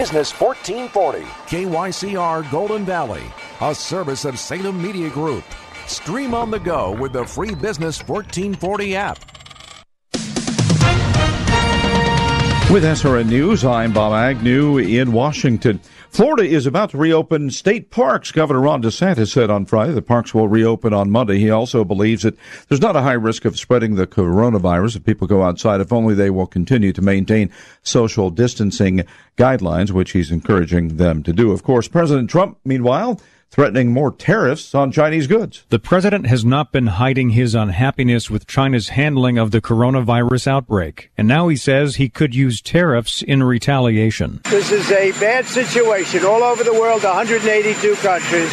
Business 1440. KYCR Golden Valley, a service of Salem Media Group. Stream on the go with the free Business 1440 app. With SRN News, I'm Bob Agnew in Washington. Florida is about to reopen state parks. Governor Ron DeSantis said on Friday the parks will reopen on Monday. He also believes that there's not a high risk of spreading the coronavirus if people go outside, if only they will continue to maintain social distancing guidelines, which he's encouraging them to do. Of course, President Trump, meanwhile, threatening more tariffs on Chinese goods. The president has not been hiding his unhappiness with China's handling of the coronavirus outbreak, and now he says he could use tariffs in retaliation. This is a bad situation all over the world, 182 countries,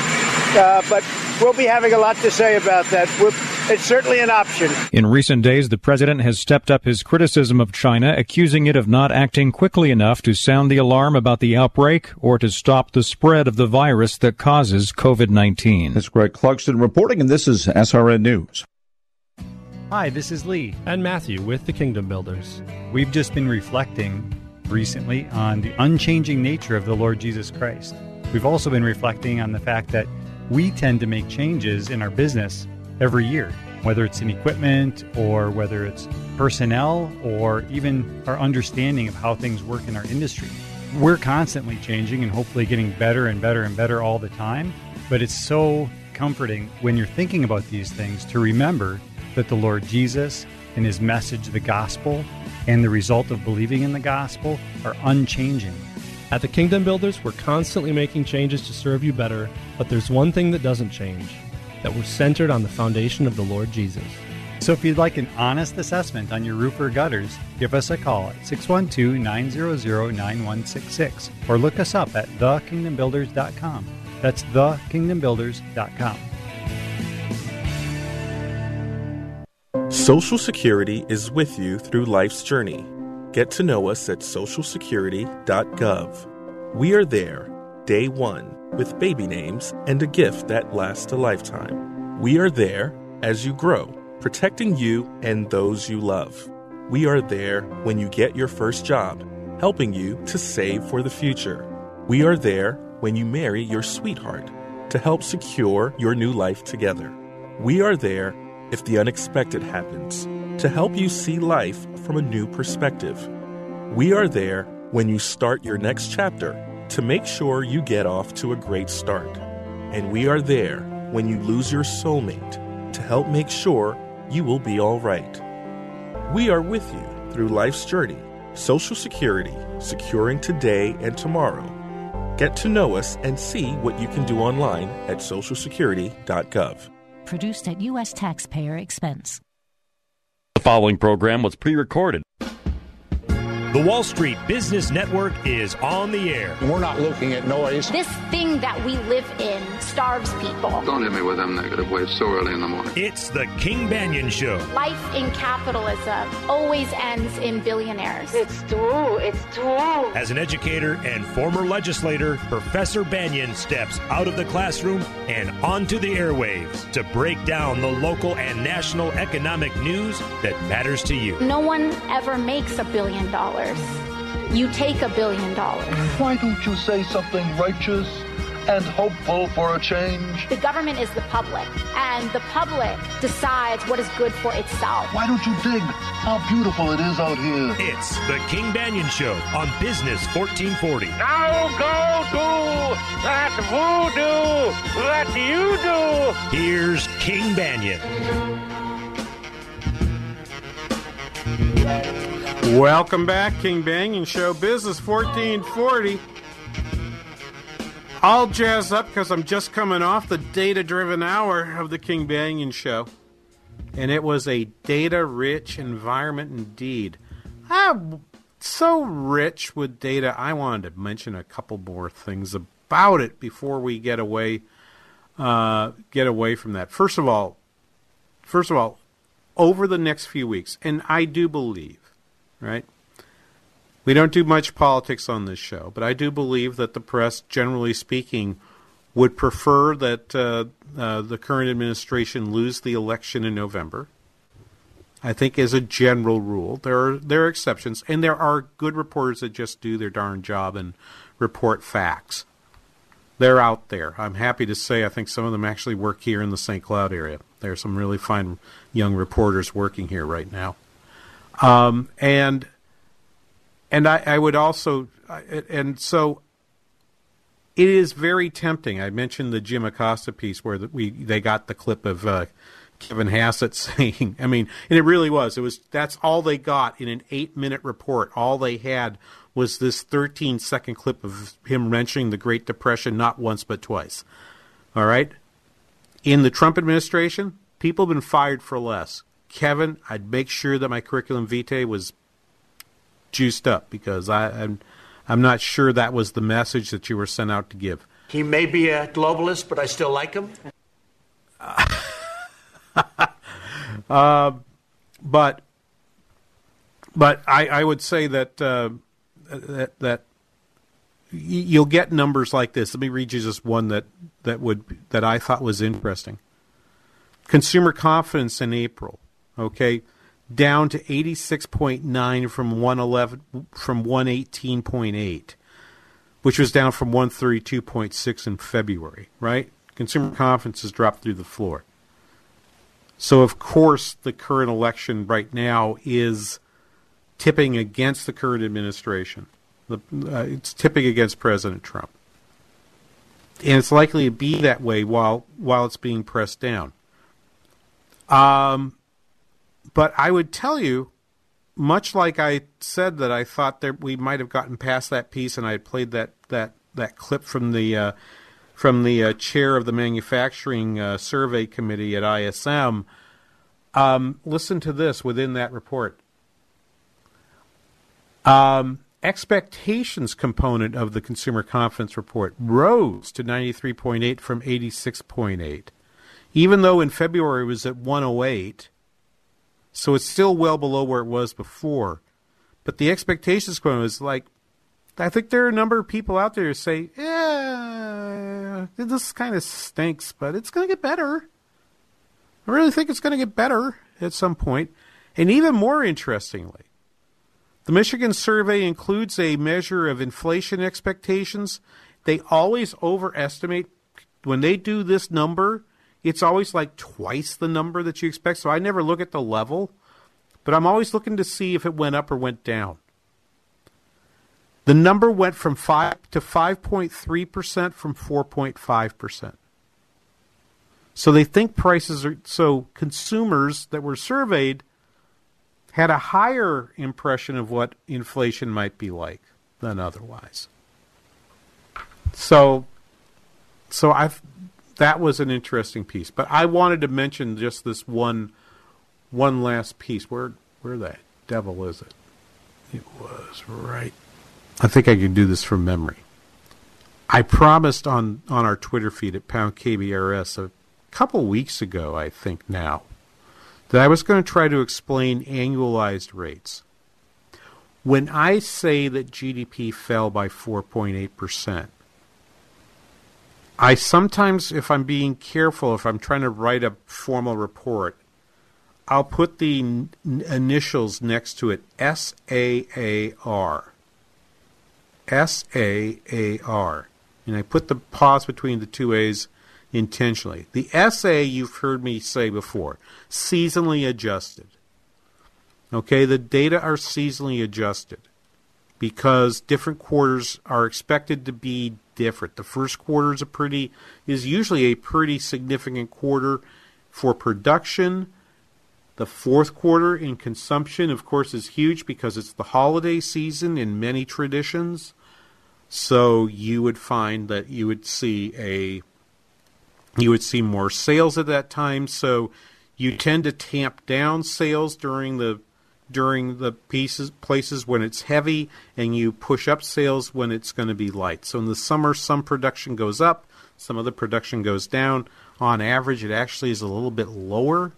uh, but we'll be having a lot to say about that. We'll, it's certainly an option. In recent days, the president has stepped up his criticism of China, accusing it of not acting quickly enough to sound the alarm about the outbreak or to stop the spread of the virus that causes COVID 19. That's Greg Clugston reporting, and this is SRN News. Hi, this is Lee. And Matthew with the Kingdom Builders. We've just been reflecting recently on the unchanging nature of the Lord Jesus Christ. We've also been reflecting on the fact that we tend to make changes in our business every year, whether it's in equipment or whether it's personnel or even our understanding of how things work in our industry. We're constantly changing and hopefully getting better and better and better all the time, but it's so comforting when you're thinking about these things to remember that the Lord Jesus and his message, the gospel, and the result of believing in the gospel are unchanging. At the Kingdom Builders, we're constantly making changes to serve you better, but there's one thing that doesn't change that we're centered on the foundation of the Lord Jesus. So if you'd like an honest assessment on your roof or gutters, give us a call at 612 900 9166 or look us up at thekingdombuilders.com. That's thekingdombuilders.com. Social Security is with you through life's journey. Get to know us at socialsecurity.gov. We are there, day one, with baby names and a gift that lasts a lifetime. We are there as you grow, protecting you and those you love. We are there when you get your first job, helping you to save for the future. We are there when you marry your sweetheart to help secure your new life together. We are there if the unexpected happens to help you see life from a new perspective. We are there when you start your next chapter to make sure you get off to a great start. And we are there when you lose your soulmate to help make sure you will be all right. We are with you through life's journey, Social Security, securing today and tomorrow. Get to know us and see what you can do online at socialsecurity.gov. Produced at U.S. taxpayer expense. The following program was pre recorded. The Wall Street Business Network is on the air. We're not looking at noise. This thing that we live in starves people. Don't hit me with them negative waves so early in the morning. It's the King Banaian Show. Life in capitalism always ends in billionaires. It's true. It's true. As an educator and former legislator, Professor Banaian steps out of the classroom and onto the airwaves to break down the local and national economic news that matters to you. No one ever makes a billion dollars. You take a billion dollars. Why don't you say something righteous and hopeful for a change? The government is the public, and the public decides what is good for itself. Why don't you dig how beautiful it is out here? It's the King Banaian Show on Business 1440. Now go do that voodoo that you do. Here's King Banaian. Welcome back, King Banaian Show, Business 1440. All jazzed up because I'm just coming off the data driven hour of the King Banaian Show. And it was a data rich environment indeed. I so rich with data. I wanted to mention a couple more things about it before we get away uh, get away from that. First of all, first of all, over the next few weeks, and I do believe, right? We don't do much politics on this show, but I do believe that the press, generally speaking, would prefer that uh, uh, the current administration lose the election in November. I think, as a general rule, there are there are exceptions, and there are good reporters that just do their darn job and report facts they're out there. I'm happy to say I think some of them actually work here in the St. Cloud area. There are some really fine young reporters working here right now. Um, and and I, I would also and so it is very tempting. I mentioned the Jim Acosta piece where we they got the clip of uh, Kevin Hassett saying. I mean, and it really was. It was that's all they got in an eight minute report. All they had was this 13 second clip of him mentioning the Great Depression not once but twice. All right? In the Trump administration, people have been fired for less. Kevin, I'd make sure that my curriculum vitae was juiced up because I, I'm, I'm not sure that was the message that you were sent out to give. He may be a globalist, but I still like him. uh, but but I, I would say that uh, that that you'll get numbers like this. Let me read you just one that that would that I thought was interesting. Consumer confidence in April, okay, down to 86.9 from 111 from 118.8, which was down from 132.6 in February, right? Consumer confidence has dropped through the floor. So of course the current election right now is tipping against the current administration. The, uh, it's tipping against President Trump, and it's likely to be that way while while it's being pressed down. Um, but I would tell you, much like I said that I thought that we might have gotten past that piece, and I had played that that that clip from the uh, from the uh, chair of the manufacturing uh, survey committee at ISM. Um, listen to this within that report. Um, expectations component of the consumer confidence report rose to 93.8 from 86.8, even though in February it was at 108. So it's still well below where it was before. But the expectations component is like, I think there are a number of people out there who say, yeah, this kind of stinks, but it's going to get better. I really think it's going to get better at some point. And even more interestingly, the Michigan survey includes a measure of inflation expectations. They always overestimate. When they do this number, it's always like twice the number that you expect. So I never look at the level, but I'm always looking to see if it went up or went down. The number went from 5 to 5.3% from 4.5%. So they think prices are so consumers that were surveyed had a higher impression of what inflation might be like than otherwise. So, so I that was an interesting piece. But I wanted to mention just this one, one last piece. Where where the devil is it? It was right. I think I can do this from memory. I promised on on our Twitter feed at Pound KBRS a couple weeks ago. I think now that I was going to try to explain annualized rates. When I say that GDP fell by 4.8%, I sometimes, if I'm being careful, if I'm trying to write a formal report, I'll put the n- initials next to it S A A R. S A A R. And I put the pause between the two A's intentionally. The SA you've heard me say before, seasonally adjusted. Okay, the data are seasonally adjusted because different quarters are expected to be different. The first quarter is a pretty is usually a pretty significant quarter for production. The fourth quarter in consumption, of course, is huge because it's the holiday season in many traditions. So you would find that you would see a you would see more sales at that time. So you tend to tamp down sales during the during the pieces places when it's heavy and you push up sales when it's going to be light. So in the summer some production goes up, some of the production goes down. On average it actually is a little bit lower.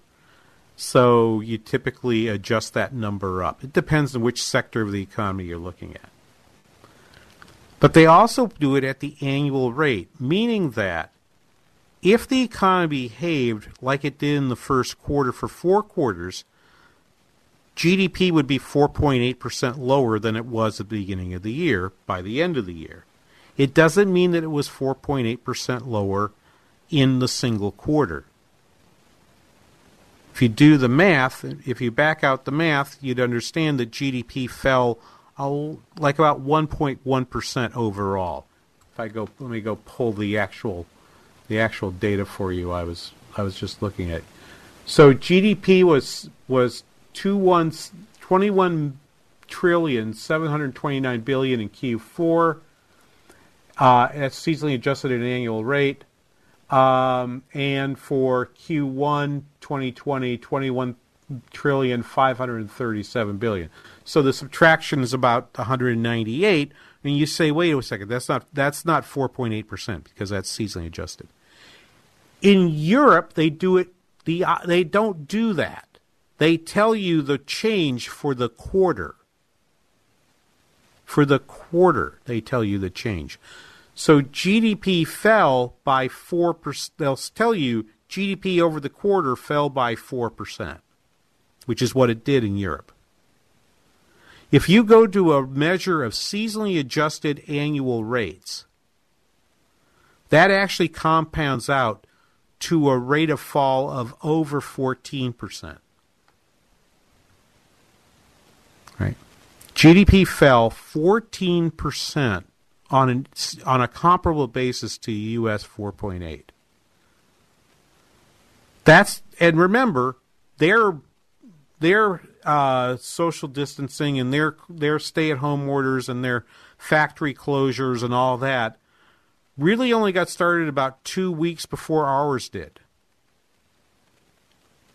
So you typically adjust that number up. It depends on which sector of the economy you're looking at. But they also do it at the annual rate, meaning that if the economy behaved like it did in the first quarter for four quarters, GDP would be 4.8% lower than it was at the beginning of the year by the end of the year. It doesn't mean that it was 4.8% lower in the single quarter. If you do the math, if you back out the math, you'd understand that GDP fell like about 1.1% overall. If I go, let me go pull the actual the actual data for you. I was I was just looking at. So GDP was was two one, 21 trillion 729 billion in Q4. Uh, that's seasonally adjusted at an annual rate. Um, and for Q1 2020, 21 trillion 537 billion. So the subtraction is about 198. And you say, wait a second, that's not that's not 4.8 percent because that's seasonally adjusted. In Europe, they do it. The uh, they don't do that. They tell you the change for the quarter. For the quarter, they tell you the change. So GDP fell by 4%. They'll tell you GDP over the quarter fell by 4%, which is what it did in Europe. If you go to a measure of seasonally adjusted annual rates, that actually compounds out to a rate of fall of over 14%. Right. GDP fell 14% on an, on a comparable basis to US 4.8. That's and remember their their uh, social distancing and their their stay at home orders and their factory closures and all that really only got started about two weeks before ours did.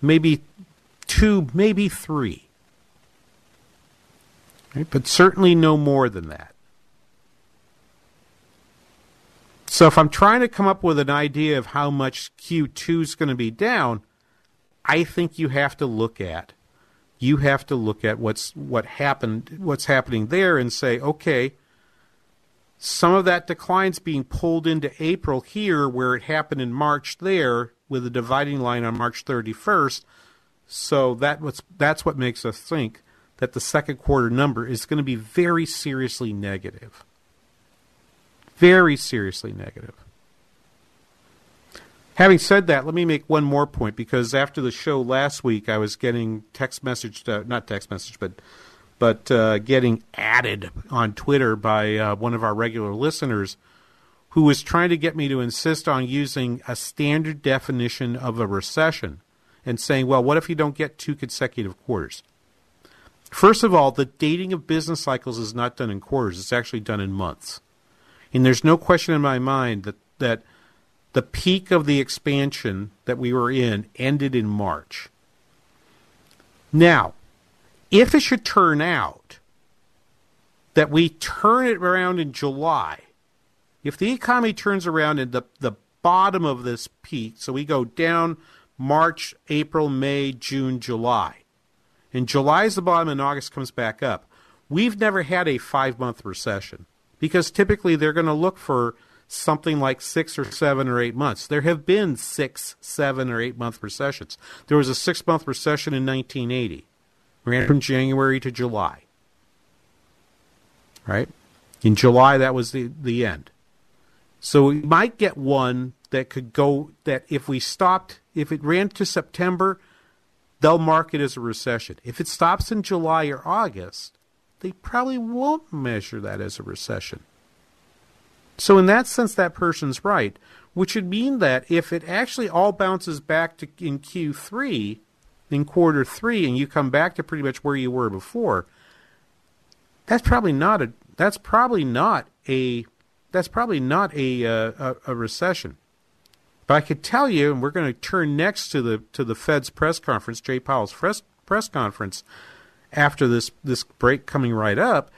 Maybe two, maybe three. Right? But certainly no more than that. So if I'm trying to come up with an idea of how much Q2 is going to be down, I think you have to look at you have to look at what's what happened what's happening there and say, okay, some of that decline's being pulled into April here, where it happened in March there, with a dividing line on March 31st. So that what's, that's what makes us think that the second quarter number is going to be very seriously negative. Very seriously negative. Having said that, let me make one more point because after the show last week, I was getting text message, to, not text message, but but uh, getting added on Twitter by uh, one of our regular listeners who was trying to get me to insist on using a standard definition of a recession and saying, well, what if you don't get two consecutive quarters? First of all, the dating of business cycles is not done in quarters, it's actually done in months. And there's no question in my mind that, that the peak of the expansion that we were in ended in March. Now, if it should turn out that we turn it around in July, if the economy turns around in the, the bottom of this peak, so we go down March, April, May, June, July, and July is the bottom and August comes back up, we've never had a five month recession because typically they're going to look for something like six or seven or eight months. There have been six, seven, or eight month recessions. There was a six month recession in 1980 ran from January to July. Right? In July, that was the, the end. So we might get one that could go, that if we stopped, if it ran to September, they'll mark it as a recession. If it stops in July or August, they probably won't measure that as a recession. So, in that sense, that person's right, which would mean that if it actually all bounces back to in Q3, in quarter three and you come back to pretty much where you were before, that's probably not a that's probably not a that's probably not a uh, a, a recession. But I could tell you, and we're going to turn next to the to the Fed's press conference, Jay Powell's press press conference, after this this break coming right up.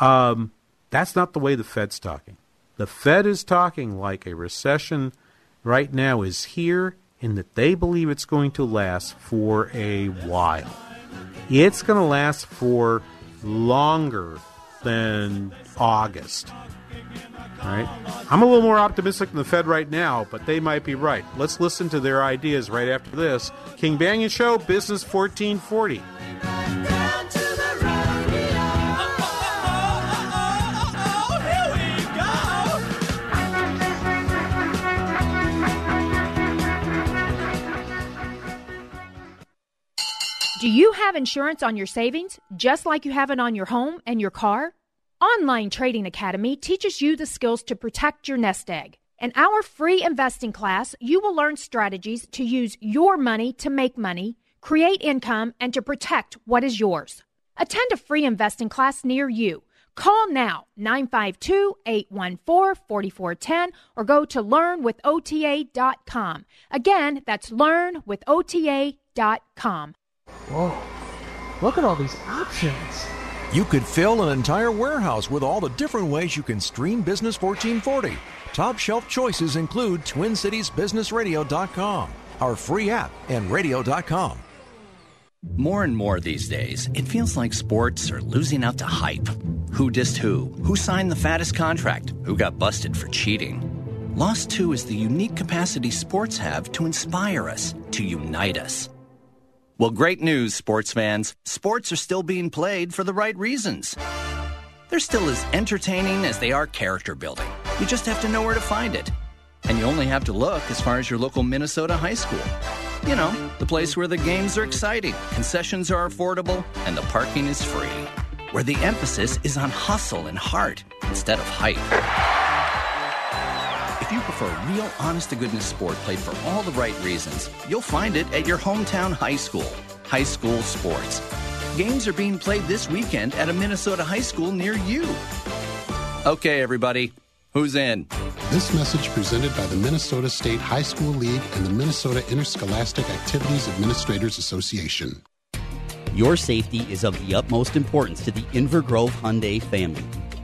Um, that's not the way the Fed's talking. The Fed is talking like a recession right now is here and that they believe it's going to last for a while. It's going to last for longer than August. All right. I'm a little more optimistic than the Fed right now, but they might be right. Let's listen to their ideas right after this. King Banaian Show, Business 1440. Do you have insurance on your savings just like you have it on your home and your car? Online Trading Academy teaches you the skills to protect your nest egg. In our free investing class, you will learn strategies to use your money to make money, create income, and to protect what is yours. Attend a free investing class near you. Call now 952 814 4410 or go to learnwithota.com. Again, that's learnwithota.com. Whoa, look at all these options. You could fill an entire warehouse with all the different ways you can stream Business 1440. Top shelf choices include TwinCitiesBusinessRadio.com, our free app, and radio.com. More and more these days, it feels like sports are losing out to hype. Who dissed who? Who signed the fattest contract? Who got busted for cheating? Lost 2 is the unique capacity sports have to inspire us, to unite us. Well, great news, sports fans. Sports are still being played for the right reasons. They're still as entertaining as they are character building. You just have to know where to find it. And you only have to look as far as your local Minnesota high school. You know, the place where the games are exciting, concessions are affordable, and the parking is free. Where the emphasis is on hustle and heart instead of hype. If you prefer real, honest to goodness sport played for all the right reasons, you'll find it at your hometown high school. High school sports. Games are being played this weekend at a Minnesota high school near you. Okay, everybody, who's in? This message presented by the Minnesota State High School League and the Minnesota Interscholastic Activities Administrators Association. Your safety is of the utmost importance to the Inver Grove Hyundai family.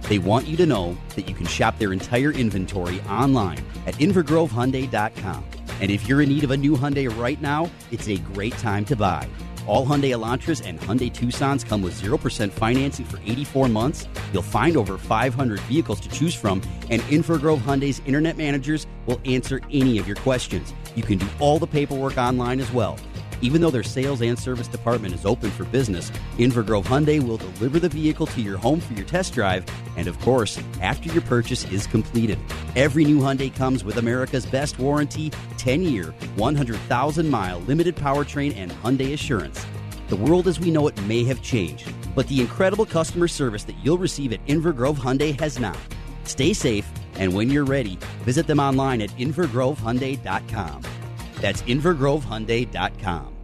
They want you to know that you can shop their entire inventory online at invergrovehyundai.com. And if you're in need of a new Hyundai right now, it's a great time to buy. All Hyundai Elantras and Hyundai Tucsons come with 0% financing for 84 months. You'll find over 500 vehicles to choose from, and Invergrove Hyundai's internet managers will answer any of your questions. You can do all the paperwork online as well. Even though their sales and service department is open for business, Invergrove Hyundai will deliver the vehicle to your home for your test drive, and of course, after your purchase is completed. Every new Hyundai comes with America's best warranty 10 year, 100,000 mile limited powertrain and Hyundai assurance. The world as we know it may have changed, but the incredible customer service that you'll receive at Invergrove Hyundai has not. Stay safe, and when you're ready, visit them online at invergrovehyundai.com. That's invergrovehyundai.com.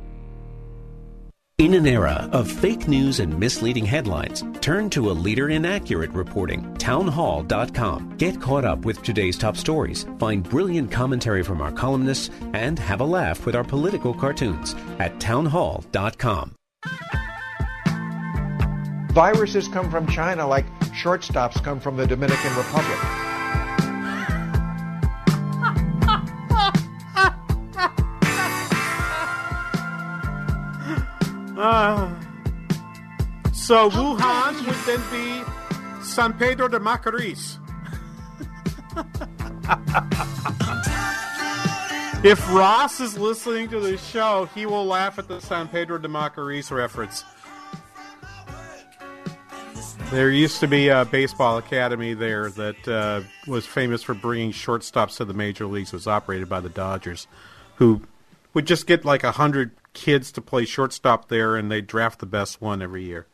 In an era of fake news and misleading headlines, turn to a leader in accurate reporting, townhall.com. Get caught up with today's top stories, find brilliant commentary from our columnists, and have a laugh with our political cartoons at townhall.com. Viruses come from China like shortstops come from the Dominican Republic. Uh, so Wuhan would then be San Pedro de Macorís. if Ross is listening to the show, he will laugh at the San Pedro de Macorís reference. There used to be a baseball academy there that uh, was famous for bringing shortstops to the major leagues. It was operated by the Dodgers, who would just get like a hundred kids to play shortstop there, and they draft the best one every year.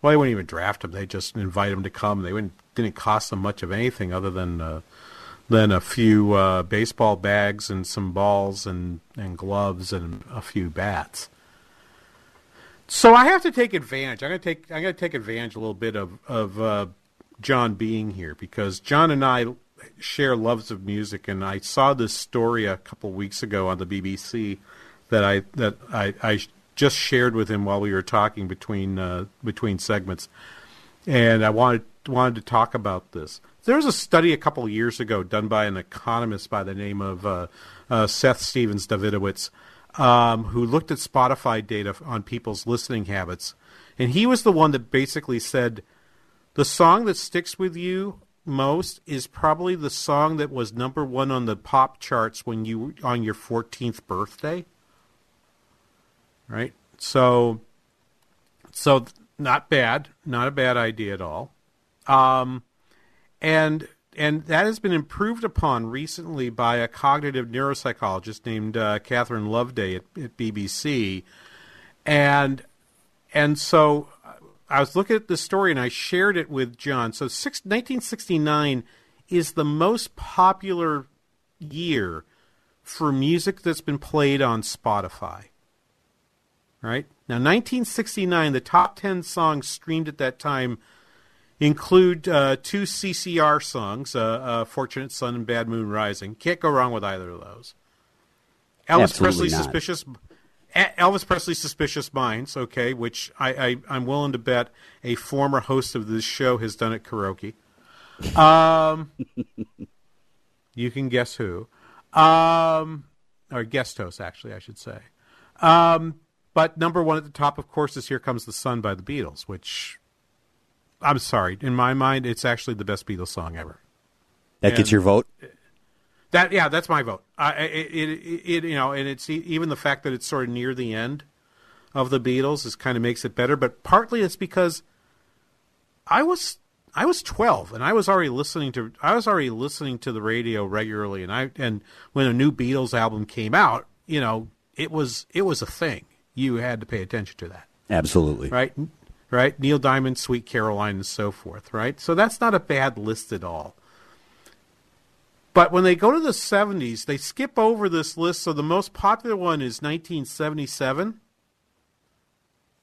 Well, they wouldn't even draft them; they just invite them to come. They wouldn't didn't cost them much of anything other than uh, than a few uh, baseball bags and some balls and and gloves and a few bats. So I have to take advantage. I'm to take I'm to take advantage a little bit of of uh, John being here because John and I share loves of music, and I saw this story a couple weeks ago on the BBC that I that I, I just shared with him while we were talking between uh, between segments, and I wanted wanted to talk about this. There was a study a couple of years ago done by an economist by the name of uh, uh, Seth Stephens-Davidowitz, um, who looked at Spotify data on people's listening habits, and he was the one that basically said the song that sticks with you most is probably the song that was number one on the pop charts when you on your 14th birthday right so so not bad not a bad idea at all um and and that has been improved upon recently by a cognitive neuropsychologist named uh, Catherine Loveday at, at BBC and and so I was looking at this story and I shared it with John. So six, 1969 is the most popular year for music that's been played on Spotify. Right? Now, 1969, the top 10 songs streamed at that time include uh, two CCR songs, uh, uh, Fortunate Son and Bad Moon Rising. Can't go wrong with either of those. Elvis Absolutely Presley, not. Suspicious Elvis Presley's Suspicious Minds, okay, which I, I, am willing to bet a former host of this show has done at karaoke. Um, you can guess who. Um, or guest host, actually, I should say. Um, but number one at the top, of course, is Here Comes the Sun by the Beatles, which, I'm sorry, in my mind, it's actually the best Beatles song ever. That And- gets your vote? That yeah, that's my vote. I, it, it, it you know, and it's even the fact that it's sort of near the end of the Beatles is kind of makes it better. But partly it's because I was I was twelve and I was already listening to I was already listening to the radio regularly, and I and when a new Beatles album came out, you know, it was it was a thing. You had to pay attention to that Absolutely. right? Right? Neil Diamond, Sweet Caroline, and so forth, right? So that's not a bad list at all. But when they go to the 70s, they skip over this list. So the most popular one is 1977.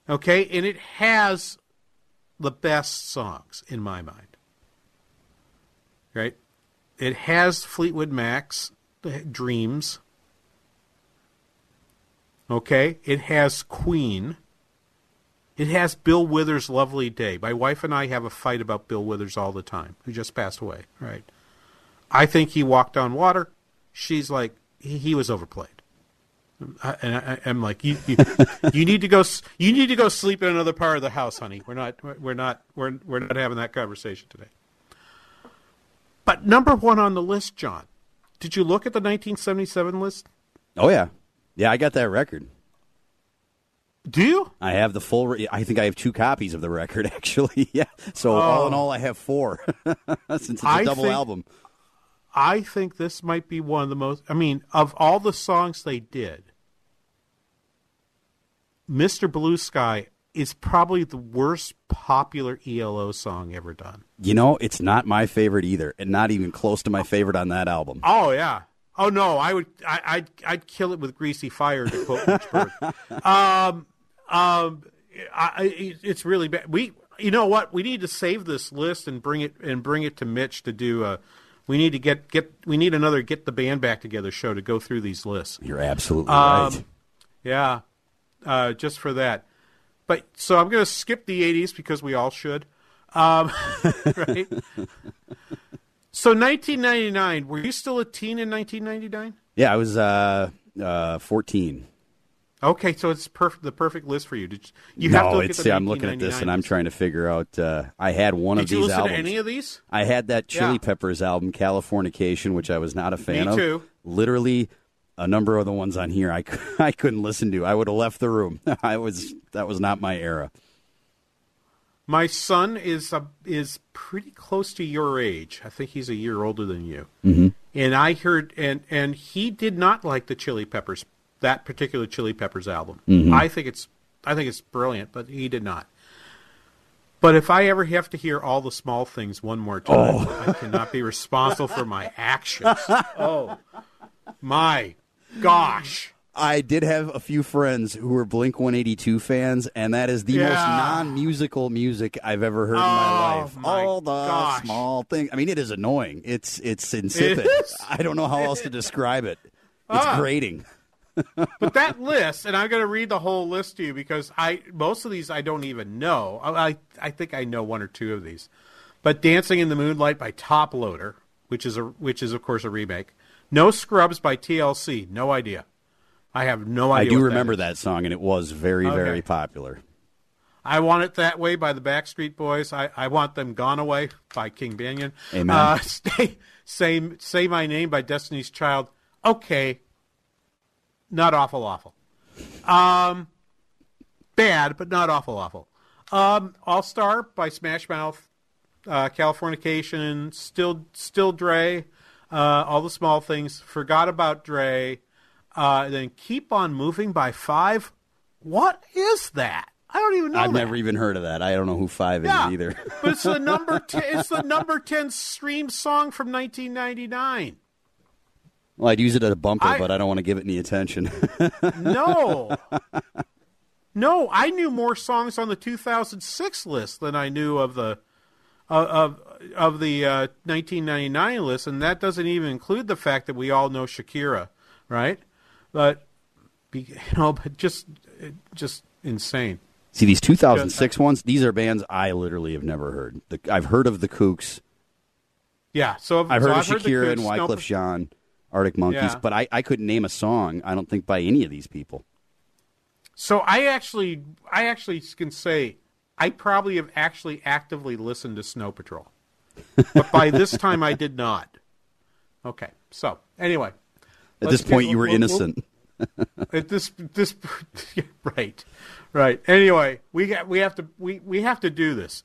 Okay? And it has the best songs, in my mind. Right? It has Fleetwood Mac's Dreams. Okay? It has Queen. It has Bill Withers' Lovely Day. My wife and I have a fight about Bill Withers all the time, who just passed away, right? I think he walked on water. She's like, he, he was overplayed. I, and I, I'm like, you, you, you need to go. You need to go sleep in another part of the house, honey. We're not. We're not. We're we're not having that conversation today. But number one on the list, John. Did you look at the 1977 list? Oh, yeah. Yeah, I got that record. Do you? I have the full. Re- I think I have two copies of the record, actually. yeah. So oh. all in all, I have four, since it's a I double think- album. I think this might be one of the most. I mean, of all the songs they did, Mr. Blue Sky is probably the worst popular ELO song ever done. You know, it's not my favorite either, and not even close to my favorite on that album. Oh yeah. Oh no, I would. I, I'd. I'd kill it with greasy fire to quote Lynchburg. um. Um. I, it's really bad. We. You know what? We need to save this list and bring it and bring it to Mitch to do a. We need to get get. We need another get the band back together show to go through these lists. You're absolutely Um, right. Yeah, uh, just for that. But so I'm going to skip the '80s because we all should. Um, right. So 1999. Were you still a teen in 1999? Yeah, I was uh, uh, 14. Okay, so it's perfect. The perfect list for you. Did you, you no, have to look it's at the I'm looking at this and I'm trying to figure out. Uh, I had one Did of you these listen to albums. any of these? I had that Chili Yeah. Peppers album, Californication, which I was not a fan Me of. too. Literally, a number of the ones on here I, I couldn't listen to. I would have left the room. I was that was not my era. My son is a, is pretty close to your age. I think he's a year older than you. Mhm. And I heard and and he did not like the Chili Peppers that particular Chili Peppers album. Mhm. I think it's I think it's brilliant, but he did not. But if I ever have to hear all the small things one more time, Oh. I cannot be responsible for my actions. Oh my gosh. I did have a few friends who were Blink 182 fans, and that is the most non musical music I've ever heard in my Oh, life. my All the gosh. small things. I mean, it is annoying. It's it's insipid. is. I don't know how else to describe it. It's Ah. grating. but that list, and I'm going to read the whole list to you because I most of these I don't even know. I I, I think I know one or two of these. But Dancing in the Moonlight by Toploader, which is a which is of course a remake. No Scrubs by TLC, no idea. I have no idea. I do remember that, that song, and it was very, Okay. very popular. I Want It That Way by the Backstreet Boys. I, I Want Them Gone Away by King Banaian. Amen. Uh, stay, say, say My Name by Destiny's Child. Okay. Not awful, awful. Um, bad, but not awful, awful. Um, All Star by Smash Mouth. Uh, Californication. Still, still Dre. Uh, all the small things. Forgot about Dre. Uh, then Keep on Moving by Five. What is that? I don't even know I've that. never even heard of that. I don't know who Five Yeah. is either. but it's the number ten, it's the number ten stream song from 1999. well, I'd use it as a bumper, I- but I don't want to give it any attention. No, no, I knew more songs on the 2006 list than I knew of the of of, of the uh, 1999 list, and that doesn't even include the fact that we all know Shakira, right? But be, you know, but just just insane. See these uh, 2006 ones; these are bands I literally have never heard. The, I've heard of the Kooks. Yeah, so I've so heard of the Shakira and Kooks, Snow- Wyclef Jean, Arctic Monkeys, Yeah. but I, I couldn't name a song. I don't think by any of these people. So I actually, I actually can say I probably have actually actively listened to Snow Patrol, but by this time I did not. Okay, so anyway, At this point, you were innocent. at this this right, right. Anyway, we got we have to we we have to do this.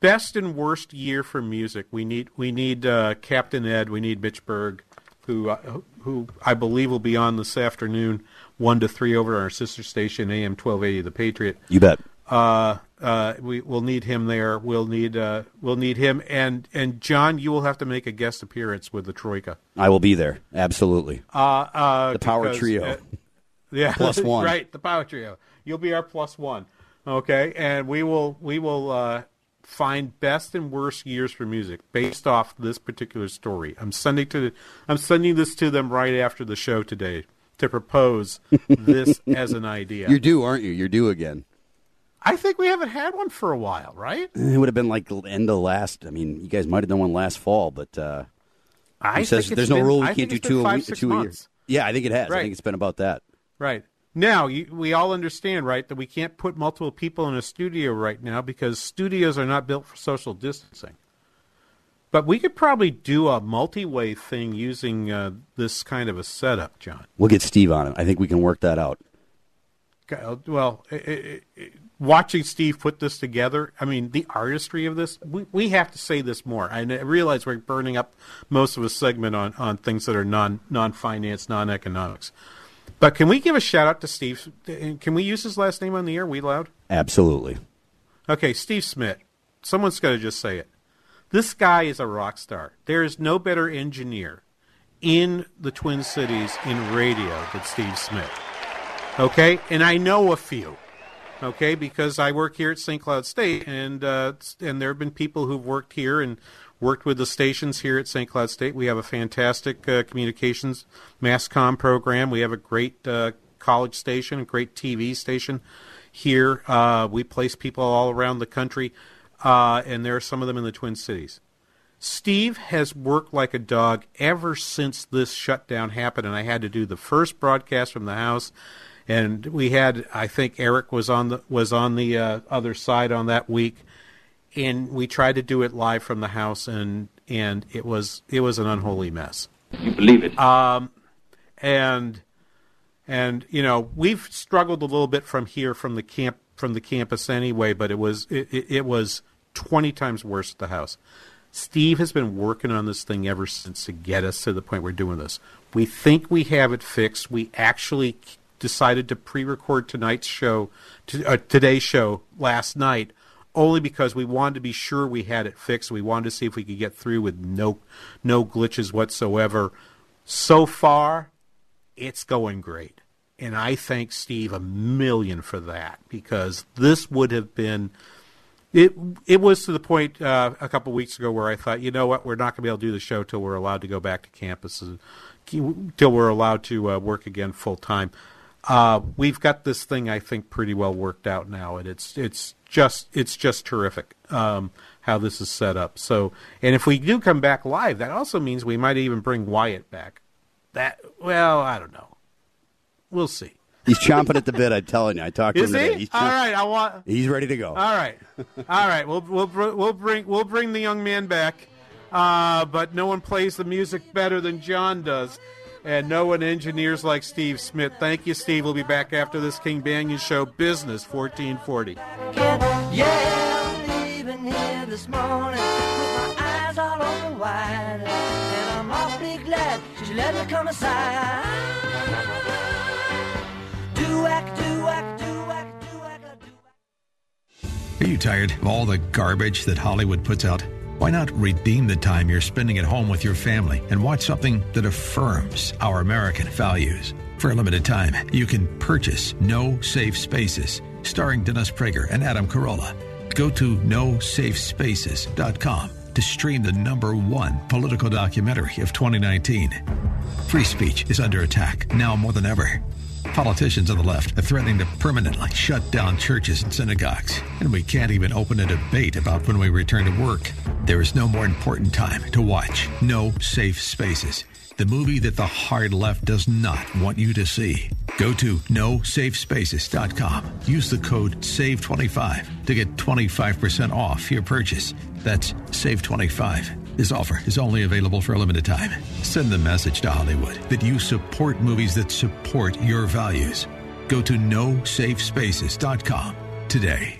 Best and worst year for music. We need we need uh, Captain Ed. We need Mitch Berg, who uh, who I believe will be on this afternoon, one to three over on our sister station AM twelve eighty The Patriot. You bet. Uh, uh, we will need him there. We'll need uh, we'll need him and and John. You will have to make a guest appearance with the Troika. I will be there. Absolutely. Uh, uh, The power because, trio. yeah, Plus one. right, the power trio. You'll be our plus one. Okay, and we will we will uh, find best and worst years for music based off this particular story. I'm sending to I'm sending this to them right after the show today to propose this as an idea. You're due, aren't you? You're due again. I think we haven't had one for a while, right? It would have been like the end of last. I mean, you guys might have done one last fall, but uh, I says there's no been- rule. I You can't do two a week, two a year. Yeah, I think it has. I think it's been about that. Right. Now, you, we all understand, right, that we can't put multiple people in a studio right now because studios are not built for social distancing. But we could probably do a multi-way thing using uh, this kind of a setup, John. We'll get Steve on it. I think we can work that out. Uh, Well, i i i watching Steve put this together, I mean, the artistry of this, we, we have to say this more. I realize we're burning up most of a segment on, on things that are non non finance, non economics. But can we give a shout out to Steve? Can we use his last name on the air? We loud? Absolutely. Okay, Steve Smith. Someone's got to just say it. This guy is a rock star. There is no better engineer in the Twin Cities in radio than Steve Smith. Okay, and I know a few. Okay, because I work here at St. Cloud State, and uh, and there have been people who've worked here and worked with the stations here at St. Cloud State. We have a fantastic uh, communications mass comm program. We have a great uh, college station, a great TV station here. Uh, we place people all around the country, uh, and there are some of them in the Twin Cities. Steve has worked like a dog ever since this shutdown happened, and I had to do the first broadcast from the house. And we had, I think Eric was on the was on the uh, other side on that week, and we tried to do it live from the house, and and it was it was an unholy mess. You believe it? Um, and and you know we've struggled a little bit from here from the camp from the campus anyway, but it was it, it, it was twenty times worse at the house. Steve has been working on this thing ever since to get us to the point we're doing this. We think we have it fixed. We actually decided to pre-record tonight's show, to, uh, today's show last night, only because we wanted to be sure we had it fixed. We wanted to see if we could get through with no no glitches whatsoever. So far, it's going great. And I thank Steve a million for that because this would have been it it was to the point uh, a couple weeks ago where I thought, you know what, we're not going to be able to do the show till we're allowed to go back to campus, till we're allowed to uh, work again full time. Uh, we've got this thing, I think, pretty well worked out now, and it's it's just it's just terrific um, how this is set up. So, and if we do come back live, that also means we might even bring Wyatt back. That well, I don't know. We'll see. He's chomping at the bit. I'm telling you. I talked to Is him today. he? He's All right, I want. He's ready to go. All right, all right. We'll we'll we'll bring we'll bring the young man back, uh, but no one plays the music better than John does, and no one engineers like Steve Smith. Thank you, Steve. We'll be back after this King Banaian Show Business 1440. Yeah, leaving here this morning with my eyes all open wide, and I'm awfully glad she let me come aside. Do whack, do whack, do whack, do whack, do Are you tired of all the garbage that Hollywood puts out? Why not redeem the time you're spending at home with your family and watch something that affirms our American values? For a limited time, you can purchase No Safe Spaces, starring Dennis Prager and Adam Carolla. Go to nosafespaces.com to stream the number one political documentary of 2019. Free speech is under attack now more than ever. Politicians on the left are threatening to permanently shut down churches and synagogues, and we can't even open a debate about when we return to work. There is no more important time to watch No Safe Spaces, the movie that the hard left does not want you to see. Go to nosafespaces.com. Use the code SAVE25 to get 25% off your purchase. That's SAVE25. This offer is only available for a limited time. Send the message to Hollywood that you support movies that support your values. Go to nosafespaces.com today.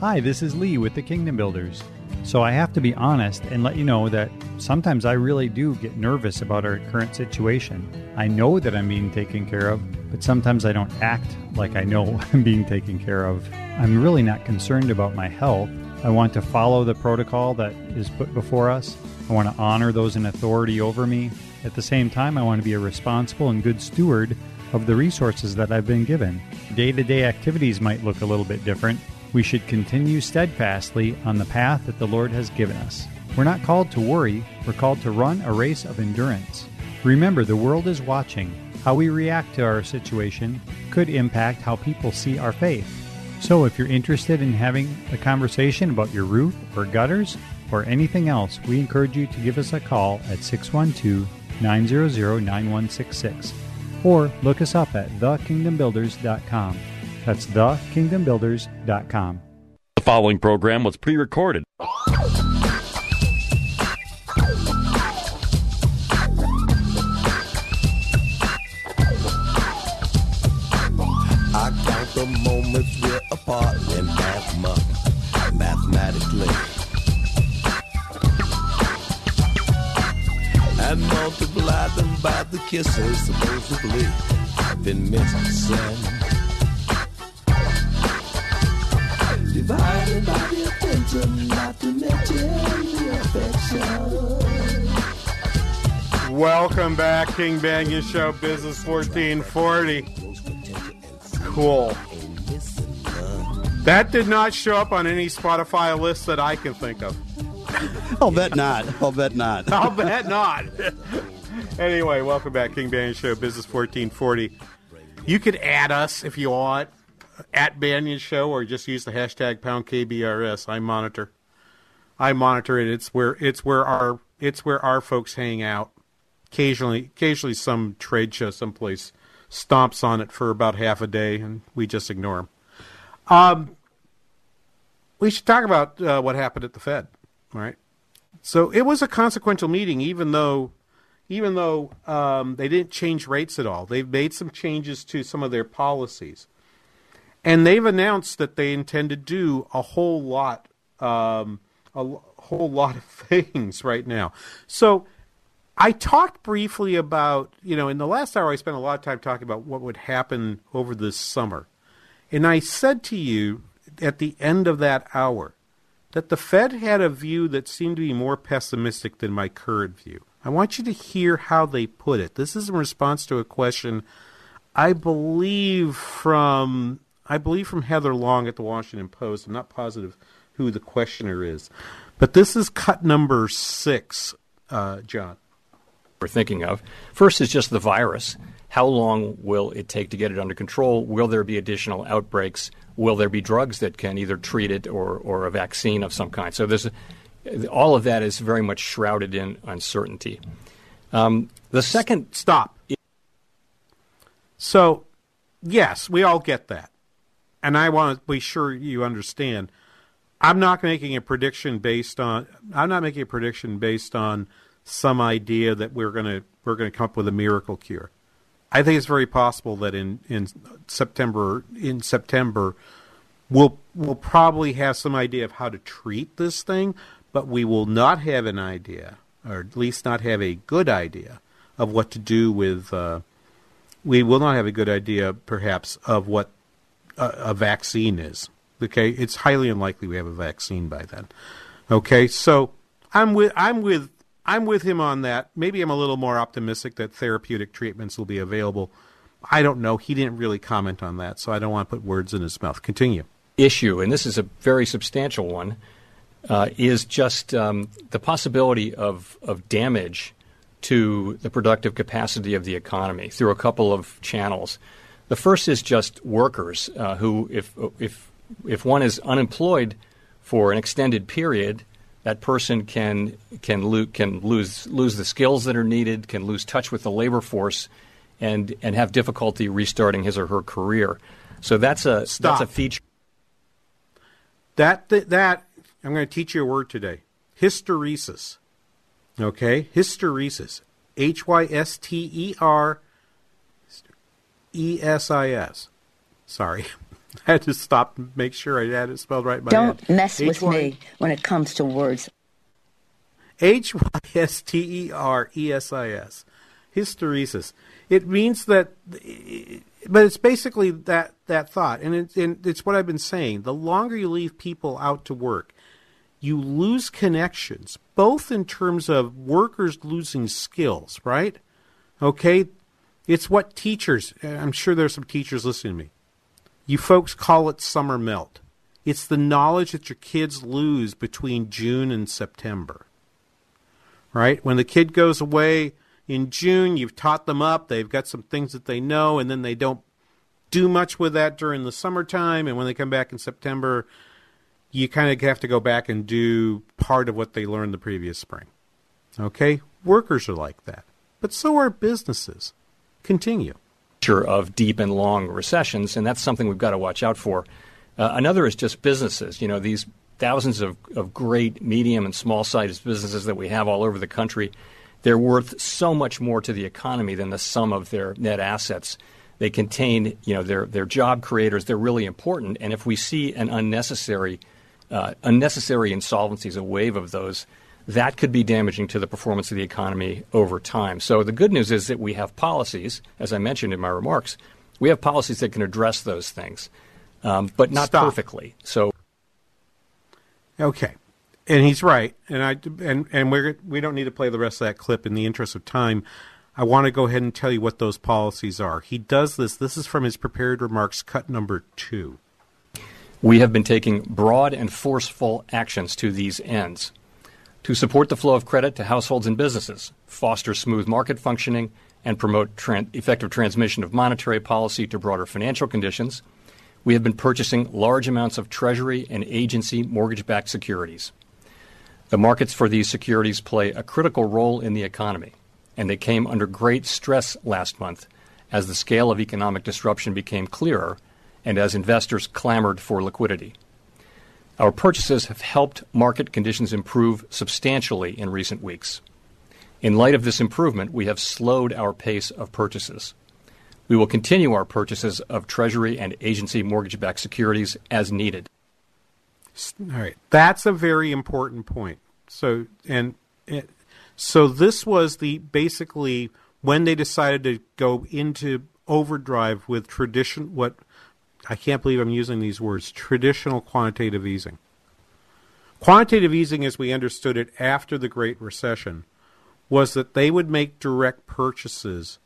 Hi, this is Lee with the Kingdom Builders. So I have to be honest and let you know that sometimes I really do get nervous about our current situation. I know that I'm being taken care of, but sometimes I don't act like I know I'm being taken care of. I'm really not concerned about my health. I want to follow the protocol that is put before us. I want to honor those in authority over me. At the same time, I want to be a responsible and good steward of the resources that I've been given. Day to day activities might look a little bit different. We should continue steadfastly on the path that the Lord has given us. We're not called to worry, we're called to run a race of endurance. Remember, the world is watching. How we react to our situation could impact how people see our faith. So, if you're interested in having a conversation about your roof or gutters or anything else, we encourage you to give us a call at 612 900 9166 or look us up at thekingdombuilders.com. That's thekingdombuilders.com. The following program was pre recorded. I count the moments we're apart and math mathematically. And multiply them by the kisses supposedly been missing. Divided by the attention, not to mention the affection. Welcome back, King Banaian Show Business 1440. Cool. That did not show up on any Spotify list that I can think of. I'll bet not. I'll bet not. I'll bet not. anyway, welcome back, King Banaian Show Business 1440. You could add us if you want. At Banaian Show or just use the hashtag pound KBRS. I monitor. I monitor it. It's where it's where our it's where our folks hang out. Occasionally, occasionally some trade show someplace stomps on it for about half a day, and we just ignore them. Um, we should talk about uh, what happened at the Fed, right? So it was a consequential meeting, even though, even though um, they didn't change rates at all. They've made some changes to some of their policies, and they've announced that they intend to do a whole lot, um, a l- whole lot of things right now. So. I talked briefly about, you know, in the last hour, I spent a lot of time talking about what would happen over this summer. And I said to you at the end of that hour that the Fed had a view that seemed to be more pessimistic than my current view. I want you to hear how they put it. This is in response to a question I believe from I believe from Heather Long at the Washington Post. I'm not positive who the questioner is. But this is cut number six, uh, John. We're thinking of. First is just the virus. How long will it take to get it under control? Will there be additional outbreaks? Will there be drugs that can either treat it or, or a vaccine of some kind? So there's a, all of that is very much shrouded in uncertainty. Um, the second stop. Is- So, yes, we all get that, and I want to be sure you understand. I'm not making a prediction based on. I'm not making a prediction based on some idea that we're going to we're going to come up with a miracle cure. I think it's very possible that in, in September in September we'll we'll probably have some idea of how to treat this thing, but we will not have an idea, or at least not have a good idea of what to do with. Uh, we will not have a good idea, perhaps, of what a, vaccine is. Okay, it's highly unlikely we have a vaccine by then. Okay, so I'm with I'm with I'm with him on that. Maybe I'm a little more optimistic that therapeutic treatments will be available. I don't know. He didn't really comment on that, so I don't want to put words in his mouth. Continue. Issue, and this is a very substantial one, uh, is just um, the possibility of, of damage to the productive capacity of the economy through a couple of channels. The first is just workers uh, who, if, if, if one is unemployed for an extended period, that person can can, lo- can lose lose the skills that are needed, can lose touch with the labor force, and and have difficulty restarting his or her career. So that's a Stop. that's a feature. That, that that I'm going to teach you a word today. Hysteresis. Okay, hysteresis. H y s t e r e s i s. Sorry. I had to stop and make sure I had it spelled right my Don't mess with me when it comes to words. H Y S T E R E S I S. Hysteresis. It means that, but it's basically that, that thought. And, it, and it's what I've been saying. The longer you leave people out to work, you lose connections, both in terms of workers losing skills, right? Okay? It's what teachers, I'm sure there's some teachers listening to me. You folks call it summer melt. It's the knowledge that your kids lose between June and September. Right? When the kid goes away in June, you've taught them up, they've got some things that they know, and then they don't do much with that during the summertime. And when they come back in September, you kind of have to go back and do part of what they learned the previous spring. Okay? Workers are like that. But so are businesses. Continue. of deep and long recessions, and that's something we've got to watch out for. Uh, another is just businesses. You know, these thousands of, of great medium and small sized businesses that we have all over the country, they're worth so much more to the economy than the sum of their net assets. They contain, you know, they're, they're job creators. They're really important. And if we see an unnecessary, uh, unnecessary insolvencies, a wave of those, that could be damaging to the performance of the economy over time. So the good news is that we have policies, as I mentioned in my remarks, we have policies that can address those things, um, but not Stop. perfectly. So Okay, and he's right, and I and and we're we don't need to play the rest of that clip in the interest of time. I want to go ahead and tell you what those policies are. He does this. This is from his prepared remarks, cut number two. we have been taking broad and forceful actions to these ends. To support the flow of credit to households and businesses, foster smooth market functioning, and promote tran- effective transmission of monetary policy to broader financial conditions, we have been purchasing large amounts of Treasury and agency mortgage backed securities. The markets for these securities play a critical role in the economy, and they came under great stress last month as the scale of economic disruption became clearer and as investors clamored for liquidity. Our purchases have helped market conditions improve substantially in recent weeks. In light of this improvement, we have slowed our pace of purchases. We will continue our purchases of Treasury and agency mortgage backed securities as needed. All right, that's a very important point. So, and it, so this was the basically when they decided to go into overdrive with tradition. What I can't believe I'm using these words: traditional quantitative easing. Quantitative easing, as we understood it after the Great Recession, was that they would make direct purchases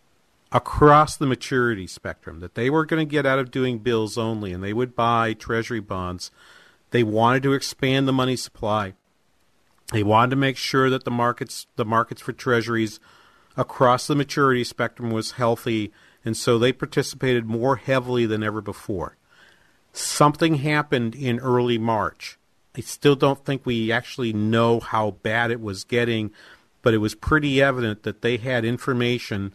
across the maturity spectrum, that they were going to get out of doing bills only and they would buy treasury bonds. They wanted to expand the money supply. They wanted to make sure that the markets the markets for treasuries across the maturity spectrum was healthy and so they participated more heavily than ever before. Something happened in early March. I still don't think we actually know how bad it was getting, but it was pretty evident that they had information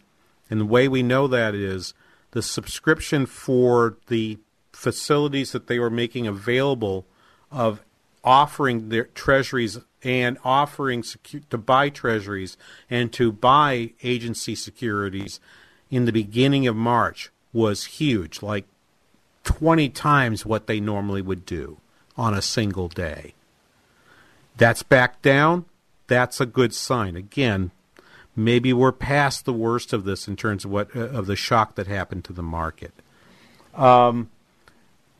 and the way we know that is the subscription for the facilities that they were making available of offering their treasuries and offering secu- to buy treasuries and to buy agency securities in the beginning of March was huge, like 20 times what they normally would do on a single day. That's back down. That's a good sign. Again, maybe we're past the worst of this in terms of what uh, of the shock that happened to the market. Um,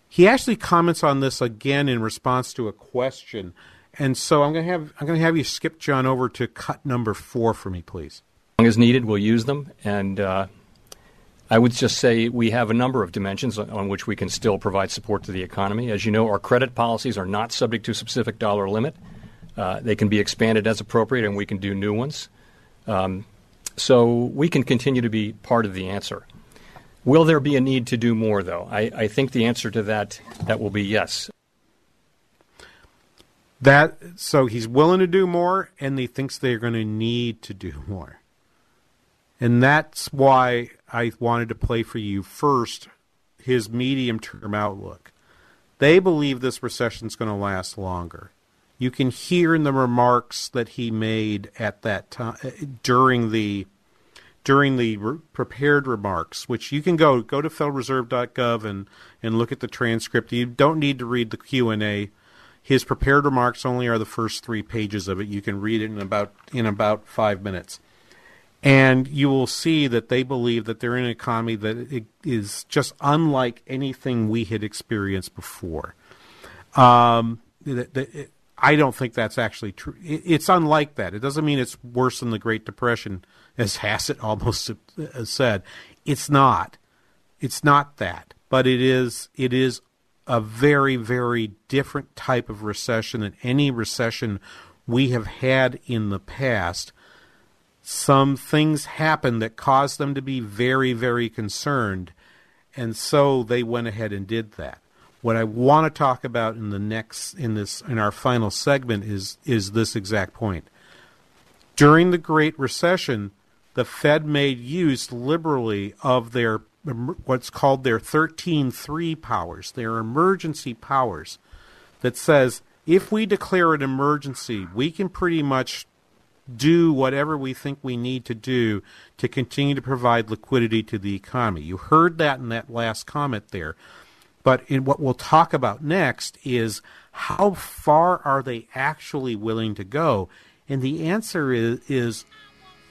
he actually comments on this again in response to a question, and so I'm going to have I'm going to have you skip John over to cut number four for me, please. As needed, we'll use them, and uh, I would just say we have a number of dimensions on, which we can still provide support to the economy. As you know, our credit policies are not subject to a specific dollar limit. Uh, they can be expanded as appropriate, and we can do new ones. Um, so we can continue to be part of the answer. Will there be a need to do more, though? I, I think the answer to that that will be yes. That so he's willing to do more, and he thinks they're going to need to do more, and that's why I wanted to play for you first his medium-term outlook. They believe this recession is going to last longer you can hear in the remarks that he made at that time during the during the re- prepared remarks, which you can go go to federalreserve.gov and and look at the transcript. You don't need to read the Q and A. His prepared remarks only are the first three pages of it. You can read it in about in about five minutes, and you will see that they believe that they're in an economy that is just unlike anything we had experienced before. Um, that, I don't think that's actually true. It's unlike that. It doesn't mean it's worse than the Great Depression, as Hassett almost said. It's not. It's not that. But it is. It is a very, very different type of recession than any recession we have had in the past. Some things happened that caused them to be very, very concerned, and so they went ahead and did that. What I want to talk about in the next in this in our final segment is is this exact point. During the Great Recession, the Fed made use liberally of their what's called their 13-3 powers, their emergency powers that says if we declare an emergency, we can pretty much do whatever we think we need to do to continue to provide liquidity to the economy. You heard that in that last comment there. But in what we'll talk about next is how far are they actually willing to go? And the answer is is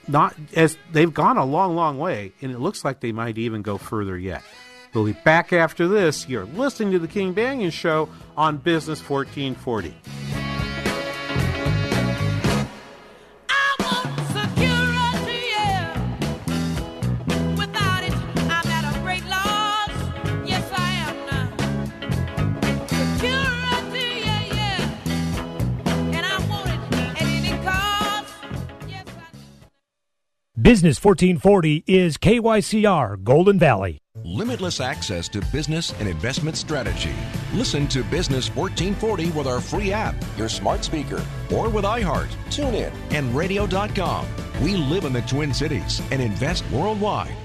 not as they've gone a long, long way, and it looks like they might even go further yet. We'll be back after this. You're listening to the King Banaian Show on Business 1440. Business 1440 is KYCR Golden Valley. Limitless access to business and investment strategy. Listen to Business 1440 with our free app, your smart speaker, or with iHeart, TuneIn, and radio.com. We live in the Twin Cities and invest worldwide.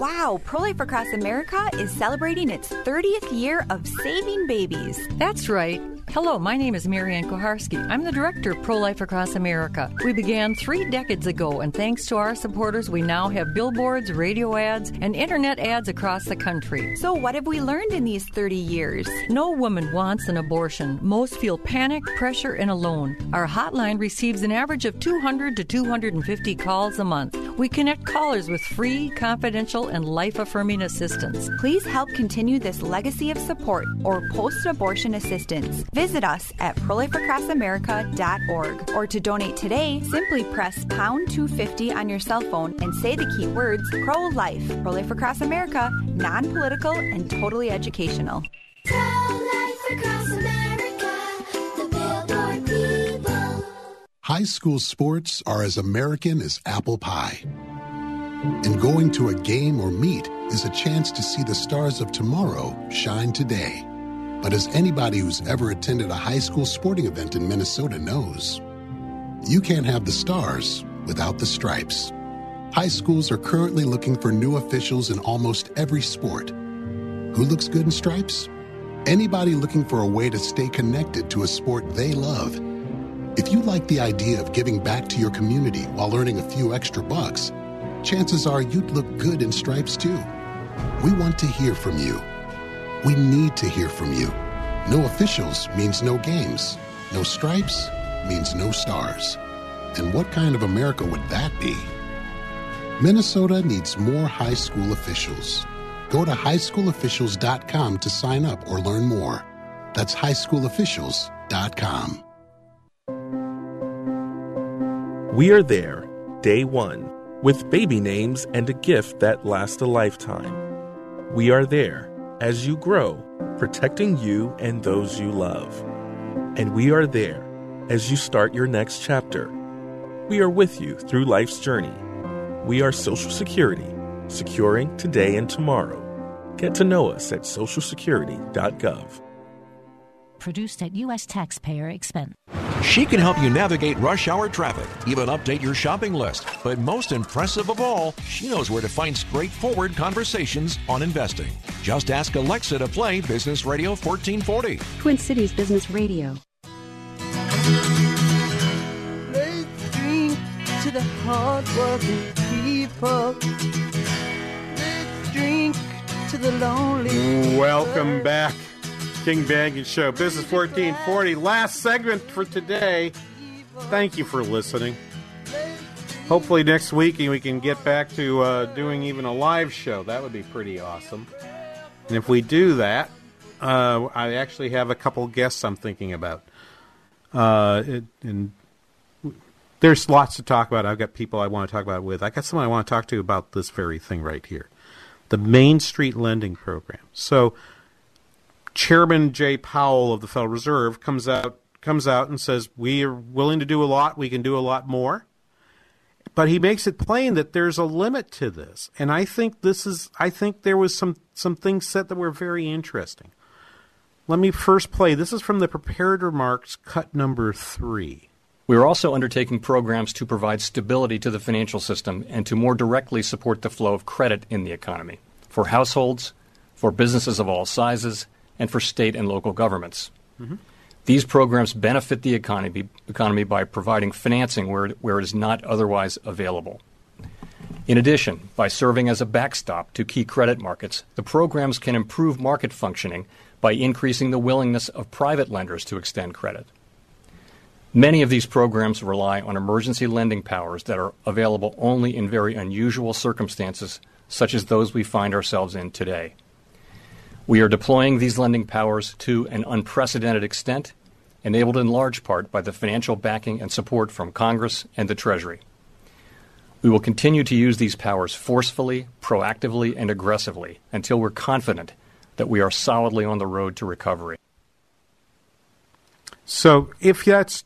Wow, Pro Life Across America is celebrating its 30th year of saving babies. That's right. Hello, my name is Marianne Kuharski. I'm the director of Pro Life Across America. We began three decades ago, and thanks to our supporters, we now have billboards, radio ads, and internet ads across the country. So, what have we learned in these 30 years? No woman wants an abortion. Most feel panic, pressure, and alone. Our hotline receives an average of 200 to 250 calls a month. We connect callers with free, confidential, and life affirming assistance. Please help continue this legacy of support or post abortion assistance. Visit us at prolifeacrossamerica.org or to donate today, simply press pound 250 on your cell phone and say the key words pro life. Pro Life Across America, non political and totally educational. America, High school sports are as American as apple pie. And going to a game or meet is a chance to see the stars of tomorrow shine today. But as anybody who's ever attended a high school sporting event in Minnesota knows, you can't have the stars without the stripes. High schools are currently looking for new officials in almost every sport. Who looks good in stripes? Anybody looking for a way to stay connected to a sport they love. If you like the idea of giving back to your community while earning a few extra bucks, chances are you'd look good in stripes too. We want to hear from you. We need to hear from you. No officials means no games. No stripes means no stars. And what kind of America would that be? Minnesota needs more high school officials. Go to highschoolofficials.com to sign up or learn more. That's highschoolofficials.com. We are there, day one, with baby names and a gift that lasts a lifetime. We are there as you grow, protecting you and those you love. And we are there as you start your next chapter. We are with you through life's journey. We are Social Security, securing today and tomorrow. Get to know us at socialsecurity.gov. Produced at U.S. taxpayer expense. She can help you navigate rush hour traffic, even update your shopping list. But most impressive of all, she knows where to find straightforward conversations on investing. Just ask Alexa to play Business Radio 1440. Twin Cities Business Radio. Let's drink to the hardworking people. Let's drink to the lonely. Welcome back. King Banking Show, Business 1440. Last segment for today. Thank you for listening. Hopefully, next week we can get back to uh, doing even a live show. That would be pretty awesome. And if we do that, uh, I actually have a couple guests I'm thinking about. Uh, it, and there's lots to talk about. I've got people I want to talk about with. I got someone I want to talk to about this very thing right here the Main Street Lending Program. So, Chairman Jay Powell of the Federal Reserve comes out comes out and says we are willing to do a lot. We can do a lot more. But he makes it plain that there's a limit to this, and I think this is. I think there was some some things said that were very interesting. Let me first play. This is from the prepared remarks, cut number three. We are also undertaking programs to provide stability to the financial system and to more directly support the flow of credit in the economy for households, for businesses of all sizes, and for state and local governments. Mm-hmm. These programs benefit the economy, economy by providing financing where, where it is not otherwise available. In addition, by serving as a backstop to key credit markets, the programs can improve market functioning by increasing the willingness of private lenders to extend credit. Many of these programs rely on emergency lending powers that are available only in very unusual circumstances, such as those we find ourselves in today. We are deploying these lending powers to an unprecedented extent, enabled in large part by the financial backing and support from Congress and the Treasury. We will continue to use these powers forcefully, proactively, and aggressively until we're confident that we are solidly on the road to recovery. So if that's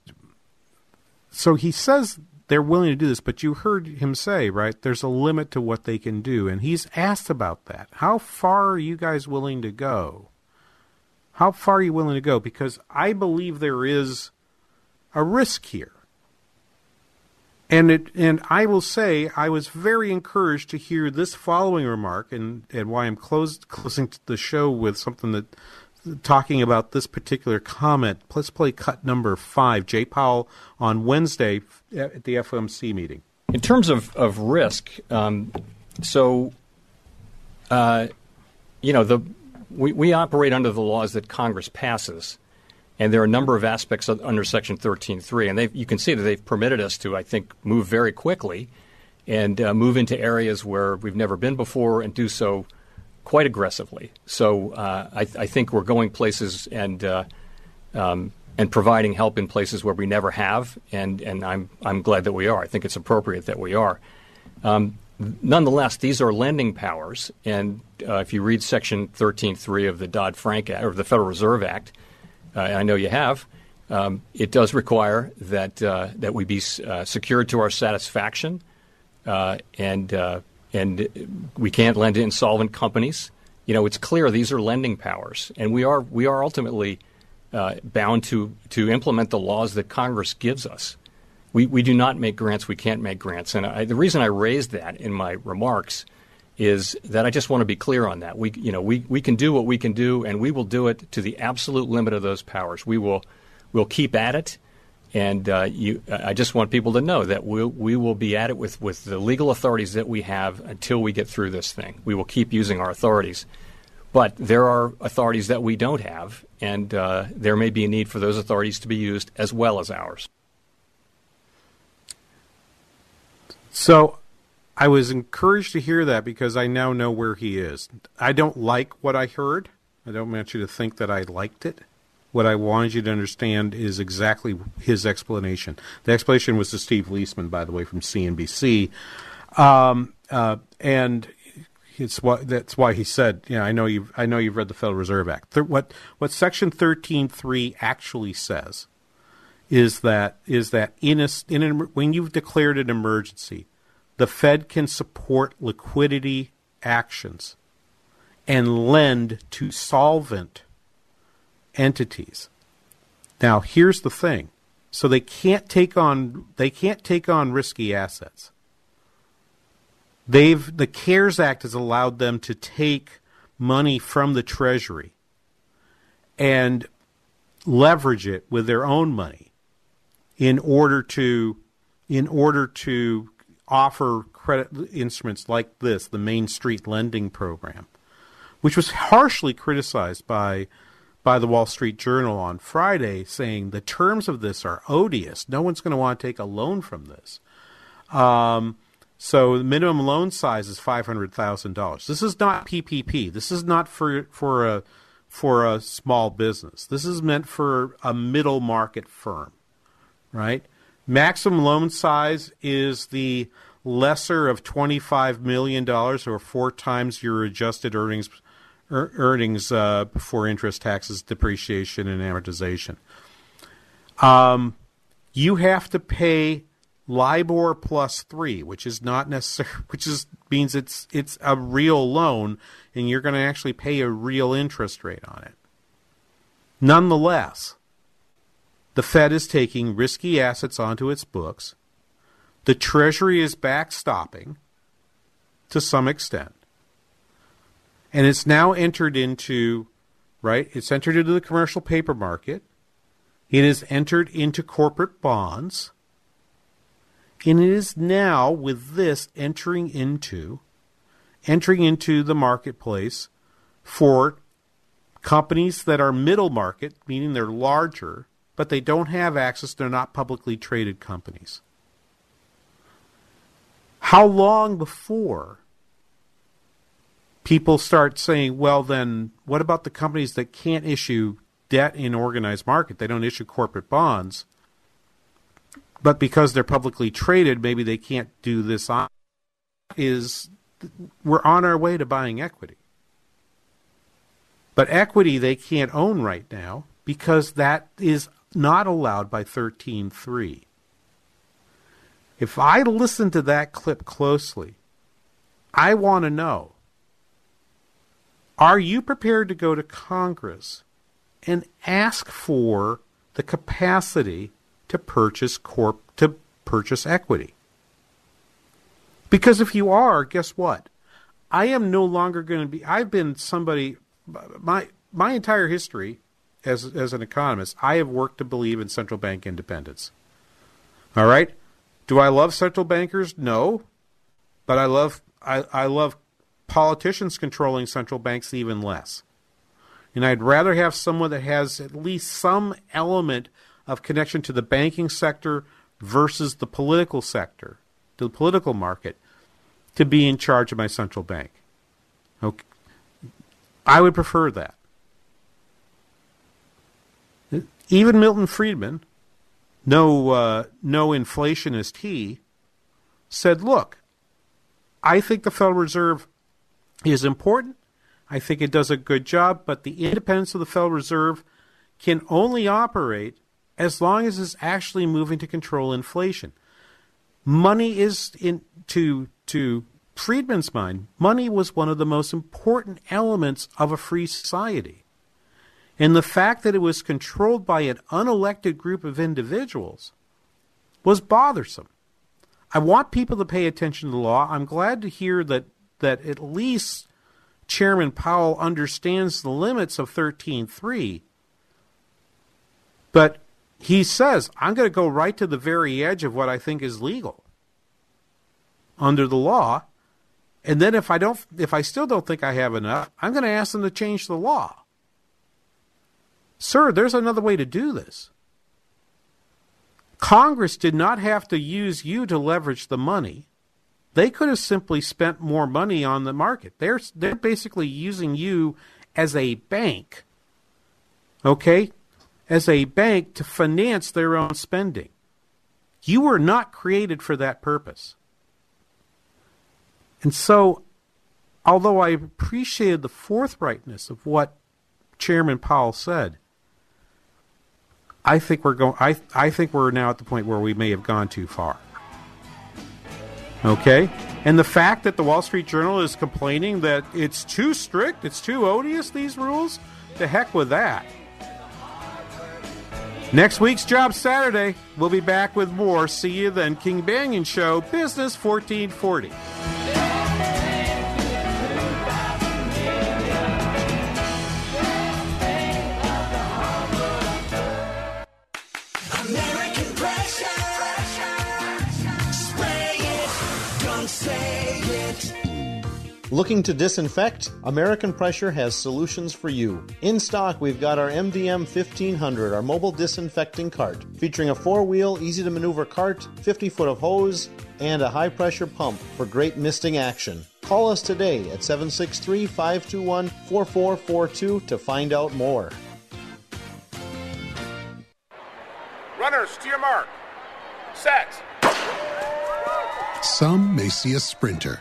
so, he says they're willing to do this, but you heard him say, right, there's a limit to what they can do. And he's asked about that. How far are you guys willing to go? How far are you willing to go? Because I believe there is a risk here. And it and I will say I was very encouraged to hear this following remark and, and why I'm closed, closing the show with something that talking about this particular comment. Let's play cut number five. Jay Powell on Wednesday at the FOMC meeting. In terms of, of risk, um, so, uh, you know, the, we, we operate under the laws that Congress passes. And there are a number of aspects under Section 13.3, and you can see that they've permitted us to, I think, move very quickly and uh, move into areas where we've never been before and do so quite aggressively. So uh, I, I, think we're going places and uh, um, and providing help in places where we never have, and, and I'm I'm glad that we are. I think it's appropriate that we are. Um, nonetheless, these are lending powers, and uh, if you read Section 13.3 of the Dodd Frank Act or the Federal Reserve Act, uh, I know you have. Um, it does require that uh, that we be uh, secured to our satisfaction, and and we can't lend to insolvent companies. You know, it's clear these are lending powers, and we are we are ultimately uh, bound to to implement the laws that Congress gives us. We we do not make grants. We can't make grants, and I, the reason I raised that in my remarks is that I just want to be clear on that. We you know we we can do what we can do, and we will do it to the absolute limit of those powers. We will we'll keep at it and uh, you, I just want people to know that we'll, we will be at it with, with the legal authorities that we have until we get through this thing. We will keep using our authorities. But there are authorities that we don't have, and uh, there may be a need for those authorities to be used as well as ours. So I was encouraged to hear that because I now know where he is. I don't like what I heard. I don't want you to think that I liked it. What I wanted you to understand is exactly his explanation. The explanation was to Steve Liesman, by the way, from CNBC, um, uh, and it's that's why he said, you know, I know you've I know you've read the Federal Reserve Act. Th- what what Section thirteen three actually says is that is that in a, in a, when you've declared an emergency, the Fed can support liquidity actions and lend to solvent entities. Now, here's the thing. So they can't take on they can't take on risky assets. They've the CARES Act has allowed them to take money from the treasury and leverage it with their own money in order to in order to offer credit instruments like this, the Main Street lending program, which was harshly criticized by by the Wall Street Journal on Friday saying the terms of this are odious. No one's going to want to take a loan from this. Um, so the minimum loan size is five hundred thousand dollars. This is not PPP. This is not for for a for a small business. This is meant for a middle market firm, right? Maximum loan size is the lesser of twenty five million dollars, or four times your adjusted earnings earnings uh, before interest, taxes, depreciation, and amortization. Um, you have to pay LIBOR plus three, which is not necessary, which is means it's it's a real loan, and you're going to actually pay a real interest rate on it. Nonetheless, the Fed is taking risky assets onto its books. The Treasury is backstopping to some extent and it's now entered into right it's entered into the commercial paper market. It is entered into corporate bonds. And it is now with this entering into entering into the marketplace for companies that are middle market meaning they're larger but they don't have access they're not publicly traded companies. How long before people start saying, well, then what about the companies that can't issue debt in organized market? They don't issue corporate bonds. But because they're publicly traded, maybe they can't do this. On, is we're on our way to buying equity. But equity they can't own right now because that is not allowed by 13.3. If I listen to that clip closely, I want to know are you prepared to go to Congress and ask for the capacity to purchase corp to purchase equity? Because if you are, guess what? I am no longer going to be I've been somebody my my entire history as as an economist, I have worked to believe in central bank independence. All right? Do I love central bankers? No. But I love I, I love politicians controlling central banks even less. And I'd rather have someone that has at least some element of connection to the banking sector versus the political sector, to the political market, to be in charge of my central bank. Okay. I would prefer that. Even Milton Friedman, no uh, no inflationist he, said, "Look, I think the Federal Reserve is important. I think it does a good job, but the independence of the Federal Reserve can only operate as long as it's actually moving to control inflation. Money is in to to Friedman's mind, money was one of the most important elements of a free society. And the fact that it was controlled by an unelected group of individuals was bothersome. I want people to pay attention to the law. I'm glad to hear that, that at least Chairman Powell understands the limits of 13.3. But he says, I'm going to go right to the very edge of what I think is legal under the law. And then if I don't if I still don't think I have enough, I'm going to ask them to change the law. Sir, there's another way to do this. Congress did not have to use you to leverage the money. They could have simply spent more money on the market. They're they're basically using you as a bank. Okay? As a bank to finance their own spending. You were not created for that purpose. And so, although I appreciated the forthrightness of what Chairman Powell said, I think we're going. I I think we're now at the point where we may have gone too far. Okay, and the fact that the Wall Street Journal is complaining that it's too strict, it's too odious these rules, to heck with that. Next week's Job Saturday, we'll be back with more. See you then, King Banaian Show, Business 1440. Looking to disinfect? American Pressure has solutions for you. In stock, we've got our MDM 1500, our mobile disinfecting cart, featuring a four wheel, easy to maneuver cart, 50 foot of hose, and a high pressure pump for great misting action. Call us today at 763 521 4442 to find out more. Runners to your mark. Set. Some may see a sprinter.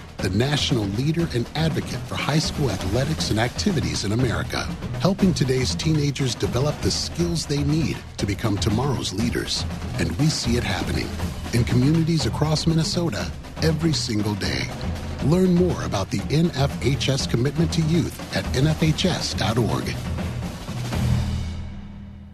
the national leader and advocate for high school athletics and activities in America, helping today's teenagers develop the skills they need to become tomorrow's leaders. And we see it happening in communities across Minnesota every single day. Learn more about the NFHS commitment to youth at nfhs.org.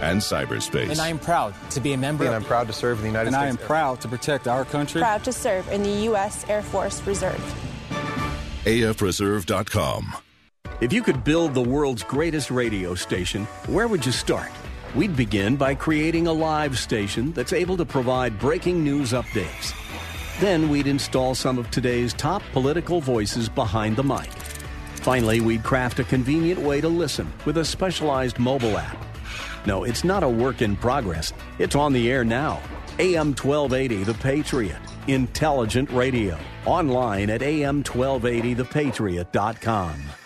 and cyberspace. And I am proud to be a member. And I'm proud to serve in the United and States. And I am proud to protect our country. Proud to serve in the U.S. Air Force Reserve. AFReserve.com. If you could build the world's greatest radio station, where would you start? We'd begin by creating a live station that's able to provide breaking news updates. Then we'd install some of today's top political voices behind the mic. Finally, we'd craft a convenient way to listen with a specialized mobile app. No, it's not a work in progress. It's on the air now. AM 1280 The Patriot. Intelligent radio. Online at am1280thepatriot.com.